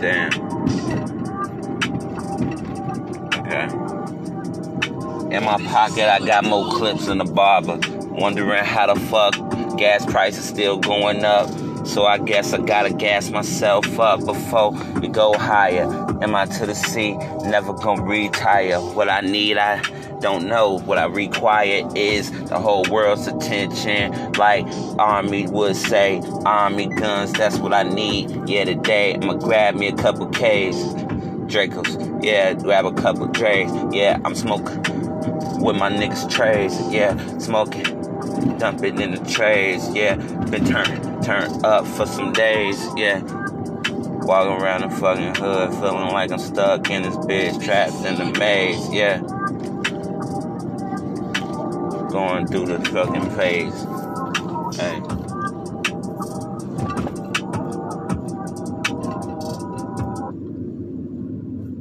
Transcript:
Damn. Okay. In my pocket, I got more clips than the barber. Wondering how the fuck gas prices still going up. So I guess I gotta gas myself up before we go higher. Am I to the sea? Never gonna retire. What I need, I don't know. What I require is the whole world's attention. Like Army would say, Army guns, that's what I need. Yeah, today I'ma grab me a couple K's. Dracos, yeah, grab a couple Dre's. Yeah, I'm smoking with my niggas trays. Yeah, smoking, dump it in the trays. Yeah, been turned turned up for some days. Yeah, walking around the fucking hood, feeling like I'm stuck in this bitch, trapped in the maze. Yeah, going through the fucking phase. Hey.